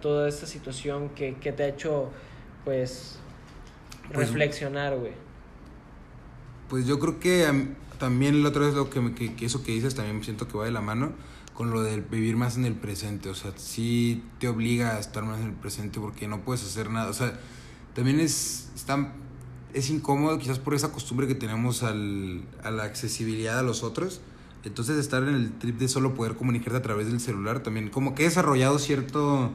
toda esta situación que, que te ha hecho, pues, Pues- reflexionar, güey? Pues yo creo que am, también la otra vez lo que, que, que eso que dices también siento que va de la mano con lo del vivir más en el presente. O sea, sí te obliga a estar más en el presente porque no puedes hacer nada. O sea, también es, está, es incómodo quizás por esa costumbre que tenemos al, a la accesibilidad a los otros. Entonces estar en el trip de solo poder comunicarte a través del celular también como que he desarrollado cierto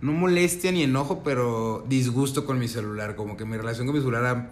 no molestia ni enojo, pero disgusto con mi celular. Como que mi relación con mi celular ha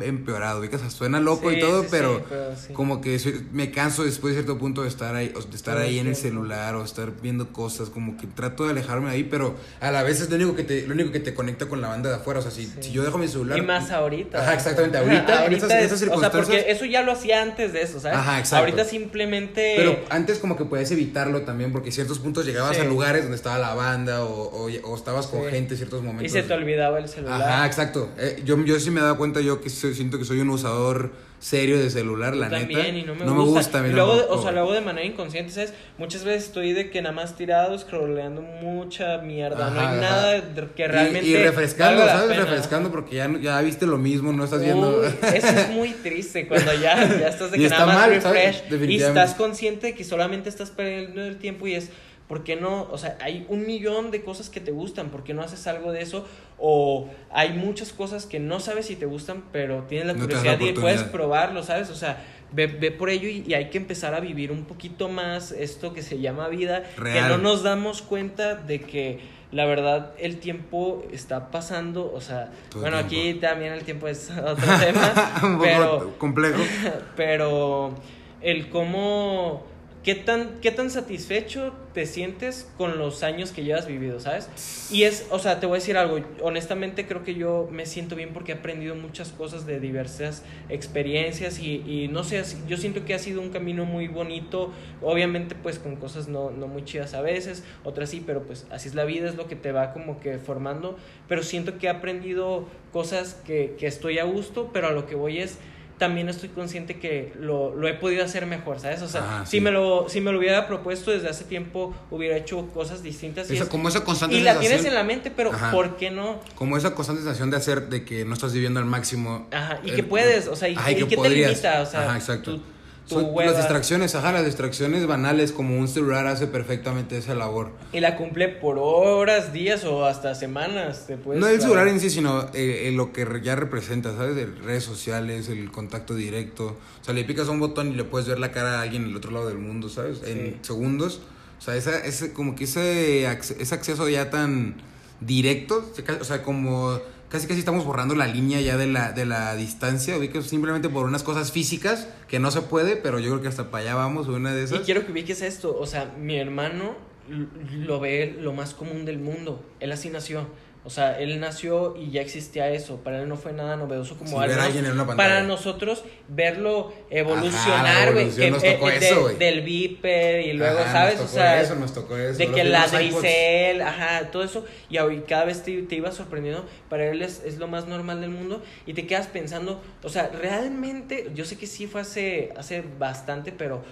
empeorado. ¿Ubicas? Suena loco y todo, sí, pero, sí, pero sí. como que soy- me canso después de cierto punto de estar ahí, o de estar ahí en el celular o estar viendo cosas. Como que trato de alejarme de ahí, pero a la vez es lo único que te, lo único que te conecta con la banda de afuera. O sea, si, si yo dejo mi celular. Y más ahorita. Ajá, exactamente. Ahorita, en esas- en esas es- O sea, circunstancias- porque eso ya lo hacía antes de eso, ¿sabes? Ajá, exacto. Ahorita simplemente. Pero antes como que podías evitarlo también porque ciertos puntos llegabas a lugares donde estaba la banda o, o, o estabas con gente en ciertos y momentos. se te olvidaba el celular. Ajá, exacto. Eh, yo, yo sí me he dado cuenta yo que soy- siento que soy un usador serio de celular, la Yo neta. también, y no me gusta. a mí Y luego, o sea, lo hago de manera inconsciente, ¿sabes? Muchas veces estoy de que nada más tirado, scrolleando mucha mierda. no hay ajá. nada que realmente. Y, refrescando, ¿sabes? pena. Refrescando porque ya, no- ya viste lo mismo, no estás viendo. Eso es muy triste cuando ya, ya estás de que nada más refresh y estás consciente de que solamente estás perdiendo el tiempo y es ¿por qué no? O sea, hay un millón de cosas que te gustan, ¿por qué no haces algo de eso? O hay muchas cosas que no sabes si te gustan, pero tienes la No curiosidad y puedes probarlo, ¿sabes? O sea, ve, ve por ello y, y hay que empezar a vivir un poquito más esto que se llama vida, que Real. no nos damos cuenta de que la verdad el tiempo está pasando, o sea, Todo bueno, aquí también el tiempo es otro tema, un poco pero, complejo. pero el cómo, qué tan, qué tan satisfecho te sientes con los años que llevas vivido, ¿sabes? Y es, o sea, te voy a decir algo, honestamente creo que yo me siento bien porque he aprendido muchas cosas de diversas experiencias y, y no sé, yo siento que ha sido un camino muy bonito, obviamente pues con cosas no, no muy chidas a veces, otras sí, pero pues así es la vida, es lo que te va como que formando, pero siento que he aprendido cosas que, que estoy a gusto, pero a lo que voy es también estoy consciente que lo, lo he podido hacer mejor, ¿sabes? O sea, Ah, si, me lo, si me lo hubiera propuesto desde hace tiempo, hubiera hecho cosas distintas. Y, Esa- es- como esa constante y la sensación- tienes en la mente, pero Ajá. ¿por qué no? Como esa constante sensación de hacer, de que no estás viviendo al máximo. Ajá, y que puedes, o sea, y, ajá, y que, te limita, o sea, Ajá, exacto. Tu Son hueva. las distracciones, ajá, las distracciones banales, como un celular hace perfectamente esa labor. Y la cumple por horas, días o hasta semanas. Te puedes no el celular en sí, sino eh, eh, lo que ya representa, ¿sabes? De redes sociales, el contacto directo. O sea, le picas a un botón y le puedes ver la cara a alguien del otro lado del mundo, ¿sabes? En segundos. O sea, esa, ese, como que ese, ese acceso ya tan directo, o sea, como casi casi estamos borrando la línea ya de la, de la distancia, simplemente por unas cosas físicas que no se puede, pero yo creo que hasta para allá vamos, una de Y esas. quiero que ubiques esto, o sea, mi hermano lo ve lo más común del mundo. Él así nació. O sea, él nació y ya existía eso. Para él no fue nada novedoso como Sí, algo. ver a alguien en una. Para nosotros, verlo evolucionar, güey. evolución que- nos tocó eso, de-. Del Viper y luego, Ajá, ¿sabes? Nos O sea, eso, nos tocó eso. de que la. Dricel, ajá, todo eso. Y cada vez te, te iba sorprendiendo. Para él es, es lo más normal del mundo. Y te quedas pensando, o sea, realmente, yo sé que sí fue hace, hace bastante, pero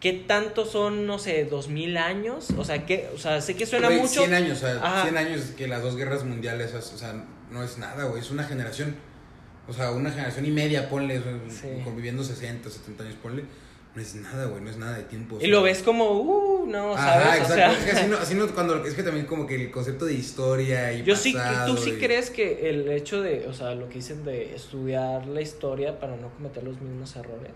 ¿qué tanto son, no sé, dos mil años? O sea, que, o sea, sé que suena mucho. 100 años, o sea, Ajá. 100 años que las dos guerras mundiales, o sea, no es nada, güey, es una generación. O sea, una generación y media, ponle, Sí. conviviendo 60, 70 años, ponle. No es nada, güey, no es nada de tiempo. o Y sea. lo ves como, uh, no, Ajá, ¿sabes? exacto. o sea, es que así no, así no, cuando, es que también como que el concepto de historia y Yo sí, pasado tú sí y- crees que el hecho de, o sea, lo que dicen de estudiar la historia para no cometer los mismos errores.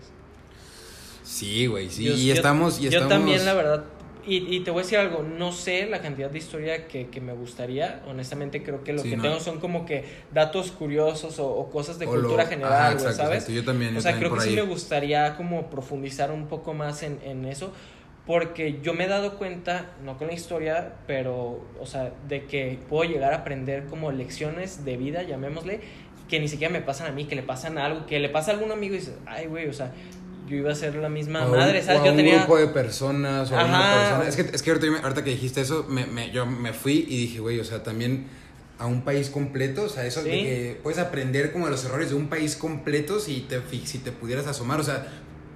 Sí, güey, sí, Yo- y yo- estamos, y yo estamos... también, la verdad. Y, y te voy a decir algo, no sé la cantidad de historia que, que me gustaría. Honestamente, creo que lo Sí, que no. tengo son como que datos curiosos o, o cosas de o cultura ajá, general, güey, exacto, ¿sabes? exacto, Yo también, yo O sea, también creo que sí me gustaría como profundizar un poco más en, en eso. Porque yo me he dado cuenta, no con la historia, pero, o sea, de que puedo llegar a aprender como lecciones de vida, llamémosle, que ni siquiera me pasan a mí, que le pasan a algo, que le pasa a algún amigo y dices, ay, güey, o sea, yo iba a ser la misma O madre, ¿sabes? o a Yo un tenía... grupo de personas o Ajá. persona. Es que, es que ahorita, que dijiste eso, me, me- yo me fui y dije, güey, o sea, también a un país completo, o sea, eso de que puedes aprender como de los errores de un país completo si te, si te pudieras asomar, o sea,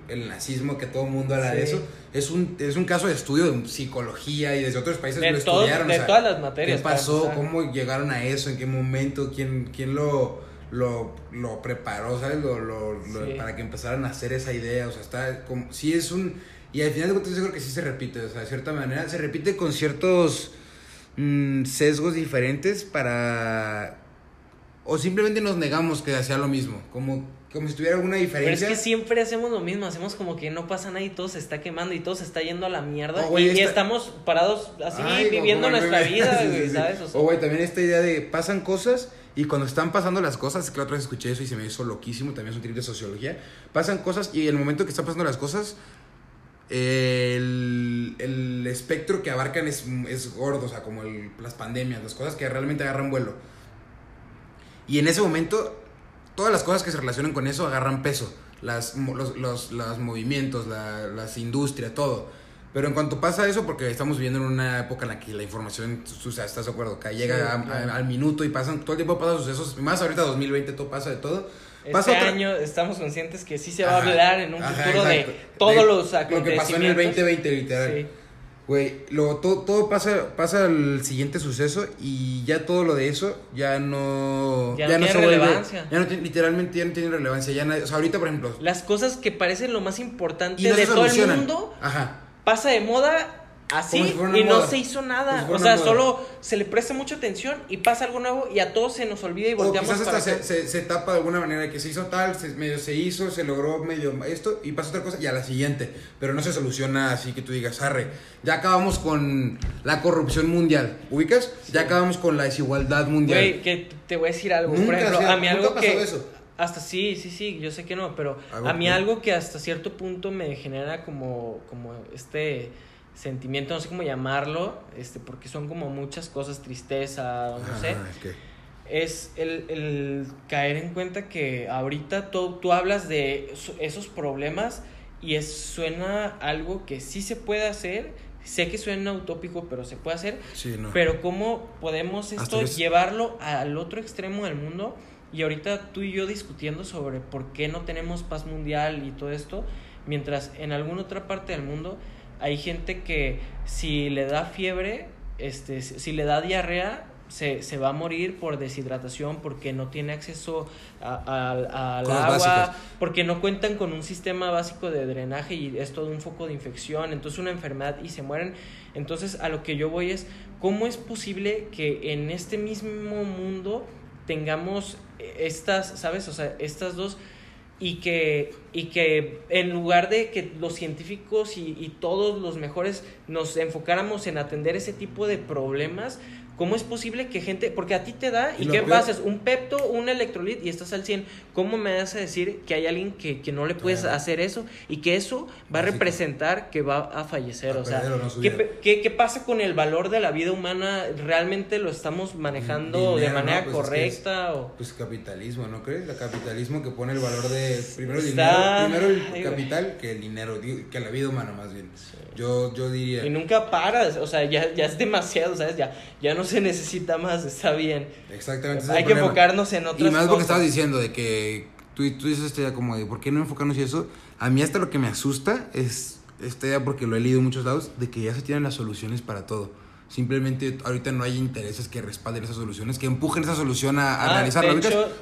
el nazismo, que todo el mundo habla de eso. Es un, es un caso de estudio de psicología y desde otros países De lo todo- estudiaron. o de sea, todas las materias, ¿Qué pasó? ¿Cómo llegaron a eso? ¿En qué momento? ¿Quién, quién lo, lo, lo preparó? ¿Sabes? Lo, lo-. Para que empezaran a hacer esa idea. O sea, está como. Sí, es un. Y al final de cuentas, yo creo que sí se repite. O sea, de cierta manera, se repite con ciertos mm, sesgos diferentes para. O simplemente nos negamos que sea lo mismo. Como, como si tuviera alguna Pero es diferencia. que siempre hacemos lo mismo, hacemos como que no pasa nada y todo se está quemando y todo se está yendo a la mierda. Oh, y, y esta- estamos parados así Ay, viviendo como nuestra vida. O sea, O, güey, también esta idea de pasan cosas y cuando están pasando las cosas, que la otra vez escuché eso y se me hizo loquísimo, también es un trip de sociología, pasan cosas y en el momento que están pasando las cosas, el, el espectro que abarcan es, es gordo, o sea, como las pandemias, las cosas que realmente agarran vuelo. Y en ese momento, todas las cosas que se relacionan con eso agarran peso. Las, los, los, los movimientos, la, las industrias, todo. Pero en cuanto pasa eso, porque estamos viviendo en una época en la que la información, o sea, ¿estás de acuerdo? Que llega Sí, a- a- claro. al minuto y pasan, todo el tiempo pasan sucesos, más ahorita 2020 todo pasa de todo. este Pasa otra- año estamos conscientes que sí se va a Ajá, hablar en un ajá, futuro exacto. de todos De los Lo que pasó en el acontecimientos. 2020, literal. Sí. Güey, luego todo, todo pasa, pasa al siguiente suceso y ya todo lo de eso ya no... Ya no tiene se vuelve- relevancia. ya no tiene- literalmente ya no tiene relevancia. Ya nadie- o sea, ahorita, por ejemplo... Las cosas que parecen lo más importante Y no se de todo el mundo Ajá. Pasa de moda así si una y no moda. se hizo nada. si O sea, moda. solo se le presta mucha atención y pasa algo nuevo y a todos se nos olvida y O volteamos quizás para hasta se, se, se tapa de alguna manera que se hizo tal, se, medio se hizo, se logró medio esto y pasa otra cosa y a la siguiente. Pero no se soluciona así que tú digas, arre, ya acabamos con la corrupción mundial. ¿Ubicas? Ya acabamos con la desigualdad mundial. Güey, que te voy a decir algo. Por ejemplo, o sea, a mí algo que. eso. Hasta sí, sí, sí, yo sé que no, pero A ver, a mí algo que hasta cierto punto me genera como, como este sentimiento, no sé cómo llamarlo, este, porque son como muchas cosas, tristeza, no sé, Ah, ok. es el, el caer en cuenta que ahorita tú, tú hablas de eso- esos problemas y es, suena algo que sí se puede hacer, sé que suena utópico, pero se puede hacer, Sí, no. pero cómo podemos esto es- llevarlo al otro extremo del mundo y ahorita tú y yo discutiendo sobre por qué no tenemos paz mundial y todo esto, mientras en alguna otra parte del mundo hay gente que si le da fiebre, este, si le da diarrea, se, se va a morir por deshidratación porque no tiene acceso al agua, básicas. porque no cuentan con un sistema básico de drenaje y es todo un foco de infección, entonces una enfermedad y se mueren. Entonces a lo que yo voy es, ¿cómo es posible que en este mismo mundo tengamos estas, ¿sabes? O sea, estas dos y que, y que en lugar de que los científicos y, y todos los mejores nos enfocáramos en atender ese tipo de problemas, ¿cómo es posible que gente, porque a ti te da Y y, qué pasas, un pepto, un electrolit y estás al 100, ¿cómo me vas a decir que hay alguien que, que no le puedes Claro. hacer eso y que eso va a representar que va a fallecer? A o sea, no ¿qué, qué, qué pasa con el valor de la vida humana? ¿Realmente lo estamos manejando de Dinero, ¿no? manera Pues es que correcta? o... Pues capitalismo, ¿no crees? El capitalismo que pone el valor de primero el Está- dinero, primero Ay, el güey. capital que el dinero, que la vida humana más bien. Yo yo diría Y nunca paras, o sea, ya, ya es demasiado, ¿sabes? Ya, ya no se necesita más, está bien. exactamente Hay que problema. enfocarnos en otras Y más porque cosas. estabas diciendo de que tú, tú dices esta idea como de por qué no enfocarnos y eso. A mí hasta lo que me asusta es esta idea porque lo he leído en muchos lados de que ya se tienen las soluciones para todo. Simplemente ahorita no hay intereses que respalden esas soluciones, que empujen esa solución a, a Ah, realizarla.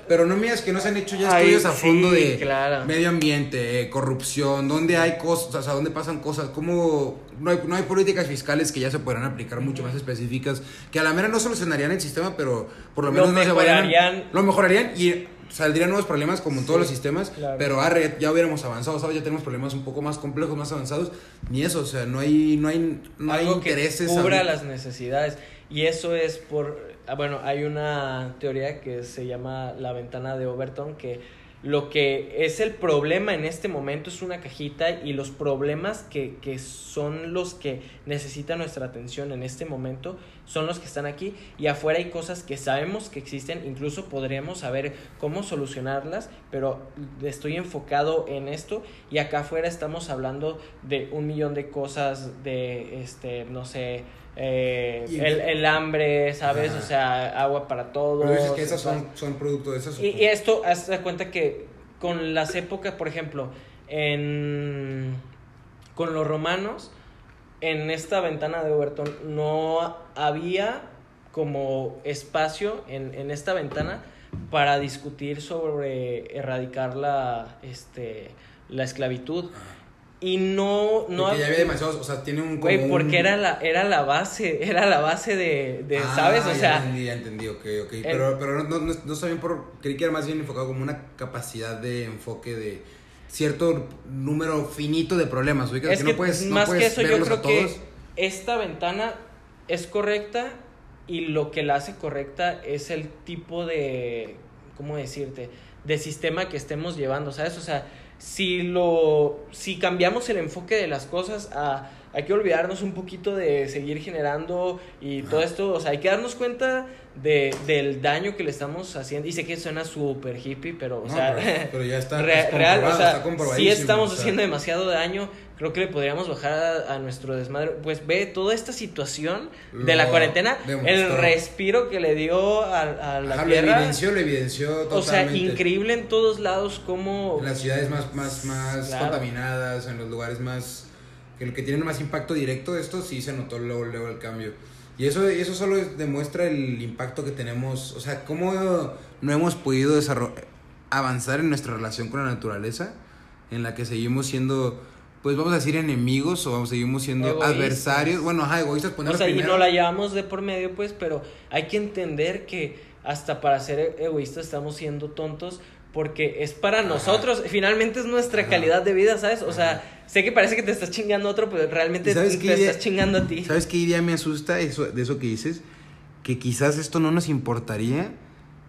Pero no miras que no se han hecho ya Ay, estudios a sí, fondo de claro. medio ambiente, eh, corrupción, dónde hay cosas, o sea, dónde pasan cosas, cómo no hay, no hay políticas fiscales que ya se podrán aplicar mucho más específicas, que a la mera no solucionarían el sistema, pero por lo Lo menos no se vayan- lo mejorarían y saldrían nuevos problemas como en todos los sistemas, claro. pero arre, ya hubiéramos avanzado, ¿sabes? Ya tenemos problemas un poco más complejos, más avanzados, ni eso, o sea, no hay, no hay, no hay que cubra las necesidades. Y eso es por, ah, bueno, hay una teoría que se llama la ventana de Overton, que lo que es el problema en este momento es una cajita y los problemas que, que son los que necesitan nuestra atención en este momento son los que están aquí. Y afuera hay cosas que sabemos que existen, incluso podríamos saber cómo solucionarlas, pero estoy enfocado en esto. Y acá afuera estamos hablando de un millón de cosas de, este, no sé, eh, el, el hambre, ¿sabes? Ajá. O sea, agua para todos. Pero dices que esas son, son producto de esas. y, y esto, haz de cuenta que con las épocas, por ejemplo, en, con los romanos, en esta ventana de Overton no había como espacio en, en esta ventana para discutir sobre erradicar la, este, la esclavitud. Y no, no Porque ya había demasiados, o sea, tiene un... Güey, porque un- era la, era la base, era la base de, de Ah, ¿sabes? O ya sea, entendí, ya entendí, ok, ok. Pero, pero no, no, no bien por... Creí que era más bien enfocado como una capacidad de enfoque de cierto número finito de problemas. es que, no puedes, no más que eso, yo creo que esta ventana es correcta y lo que la hace correcta es el tipo de, ¿cómo decirte? De sistema que estemos llevando, ¿sabes? O sea, si lo, si cambiamos el enfoque de las cosas a, hay que olvidarnos un poquito de seguir generando y todo esto, o sea, hay que darnos cuenta de, del daño que le estamos haciendo. Y sé que suena súper hippie, pero, o No, sea, pero, pero ya está, Re- real, o sea, está estamos o sea. haciendo demasiado daño, creo que le podríamos bajar a, a nuestro desmadre. Pues ve toda esta situación de la Lo cuarentena, el demostró. respiro que le dio a, a la Ajá, lo tierra. evidenció, lo evidenció totalmente. o sea, increíble en todos lados como... En las ciudades más, más, más Claro. contaminadas, en los lugares más... Que, que tienen más impacto directo de esto, sí se notó luego, luego el cambio. Y eso, eso solo es- demuestra el impacto que tenemos, o sea, cómo no hemos podido avanzar en nuestra relación con la naturaleza, en la que seguimos siendo, pues vamos a decir enemigos o vamos, seguimos siendo Egoístas. adversarios, bueno, ajá, egoístas, O ponerlos sea, y primero. no la llevamos de por medio, pues, pero hay que entender que hasta para ser e- egoístas estamos siendo tontos porque es para Ajá. nosotros, finalmente es nuestra Ajá. calidad de vida, ¿sabes? O sea, Ajá. Sé que parece que te estás chingando a otro, pero realmente ¿Y sabes te qué idea- estás chingando a ti. ¿Sabes qué idea me asusta eso, de eso que dices? Que quizás esto no nos importaría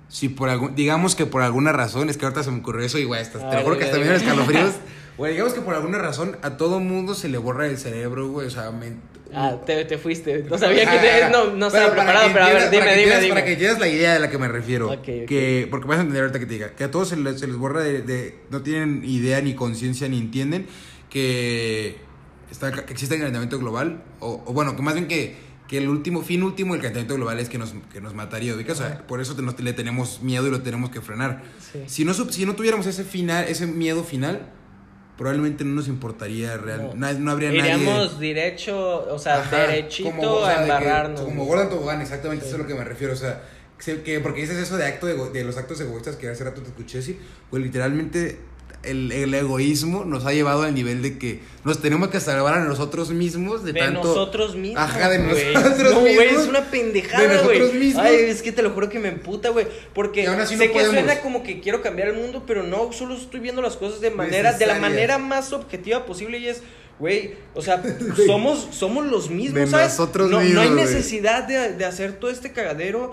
si por algún, digamos que por alguna razón, es que ahorita se me ocurrió eso y güey, te lo juro que hasta me dieron escalofríos. Güey, digamos que por alguna razón a todo mundo se le borra el cerebro, güey, o sea, me- Ah, te, te fuiste. No sabía que te, Ajá, no, no estaba para preparado, pero a ver, dime, dime, dime. Para que entiendas la idea de la que me refiero. Ok, ok. Que, porque vas a entender ahorita que te diga. Que a todos se les, se les borra de, de- No tienen idea, ni conciencia, ni entienden que, está, que existe el calentamiento global. O, o bueno, que más bien que, que el último fin último del calentamiento global es que nos, que nos mataría. O sea, por eso te- nos- le tenemos miedo y lo tenemos que frenar. Sí. Si no, si no tuviéramos ese final, ese miedo final, probablemente no nos importaría real. No. No, habría nadie. Iríamos derecho, o sea, Ajá, derechito como, o sea, a de que- embarrarnos. como. Gordon Tobogán, exactamente, Sí. eso es a lo que me refiero. O sea, que, que- porque dices eso de acto de, de los actos egoístas que hace rato te escuché decir, pues literalmente el, el egoísmo nos ha llevado al nivel de que nos tenemos que salvar a nosotros mismos de, de tanto. nosotros mismos. Ajá, de nosotros No, güey, mismos. es una De pendejada, nosotros güey. mismos. Ay, es que te lo juro que me emputa, güey. Porque aún así sé no que podemos. suena como que quiero cambiar el mundo, pero no, solo estoy viendo las cosas de manera, de la manera más objetiva posible y es. Güey, o sea, somos, somos los mismos, De ¿sabes? nosotros no, no mismos, hay güey. necesidad de, de hacer todo este cagadero.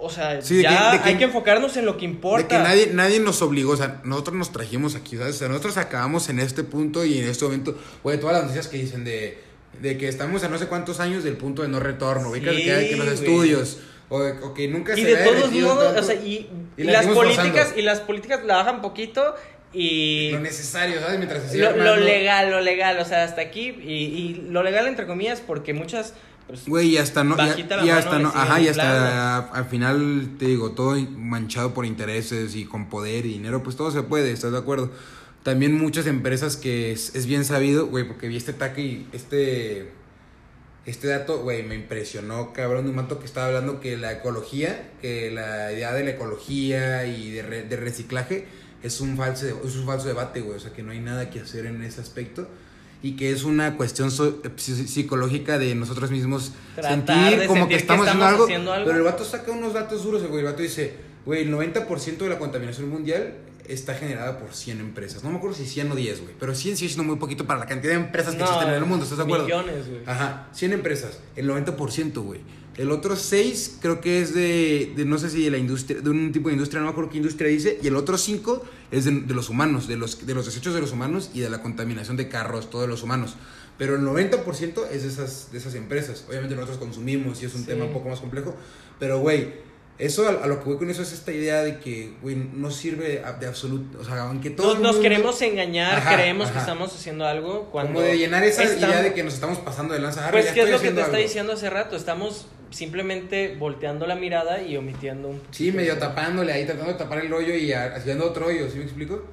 O sea, Sí, ya que- de que- hay que enfocarnos en lo que importa. De que nadie, nadie nos obligó, o sea, nosotros nos trajimos aquí, ¿sabes? O sea, nosotros acabamos en este punto y en este momento, güey, todas las noticias que dicen de, de que estamos a no sé cuántos años del punto de no retorno, de que, hay que los estudios, o, o que nunca Y se de todos modos, o sea, y, y y la las políticas, forzando. y las políticas la bajan poquito y lo necesario, ¿sabes? Mientras se lo, lo legal, lo legal, o sea, hasta aquí, y, y lo legal entre comillas, porque muchas, Güey, y hasta no, y, hasta no, ajá, y hasta al final, te digo, todo manchado por intereses y con poder y dinero, pues todo se puede, ¿estás de acuerdo? También muchas empresas que es, es bien sabido, güey, porque vi este ataque y este, este dato, güey, me impresionó, cabrón, de un mato que estaba hablando que la ecología, que la idea de la ecología y de, re- de reciclaje es un, falso, es un falso debate, güey, o sea, que no hay nada que hacer en ese aspecto. Y que es una cuestión so- psi- psicológica de nosotros mismos Tratar sentir como sentir que que estamos, estamos haciendo, algo, haciendo algo. Pero el vato saca unos datos duros, güey. El vato dice, güey, el 90% de la contaminación mundial está generada por 100 empresas. No me acuerdo si 100 o 10, güey. Pero 100 sigue siendo muy poquito para la cantidad de empresas que no, existen en el mundo, ¿estás de acuerdo? Millones, güey. Ajá, 100 empresas, el 90%, güey. El otro 6 creo que es de, de, no sé si de la industria, de un tipo de industria, no me acuerdo qué industria dice, y el otro 5 es de, de los humanos, de los, de los desechos de los humanos y de la contaminación de carros, todos los humanos. Pero el 90% es de esas, de esas empresas. Obviamente nosotros consumimos y es un Sí. tema un poco más complejo, pero güey, eso a, a lo que voy con eso es esta idea de que, güey, no sirve de absoluto, o sea, aunque todo Nos, el nos mundo- queremos engañar, Ajá, creemos que estamos haciendo algo cuando... como de llenar esa estamos- idea de que nos estamos pasando de lanza. Pues, ¿qué es lo que te está diciendo hace rato? Estamos simplemente volteando la mirada y omitiendo un Sí, medio tapándole ahí, tratando de tapar el hoyo y ha- haciendo otro hoyo, ¿sí me explico?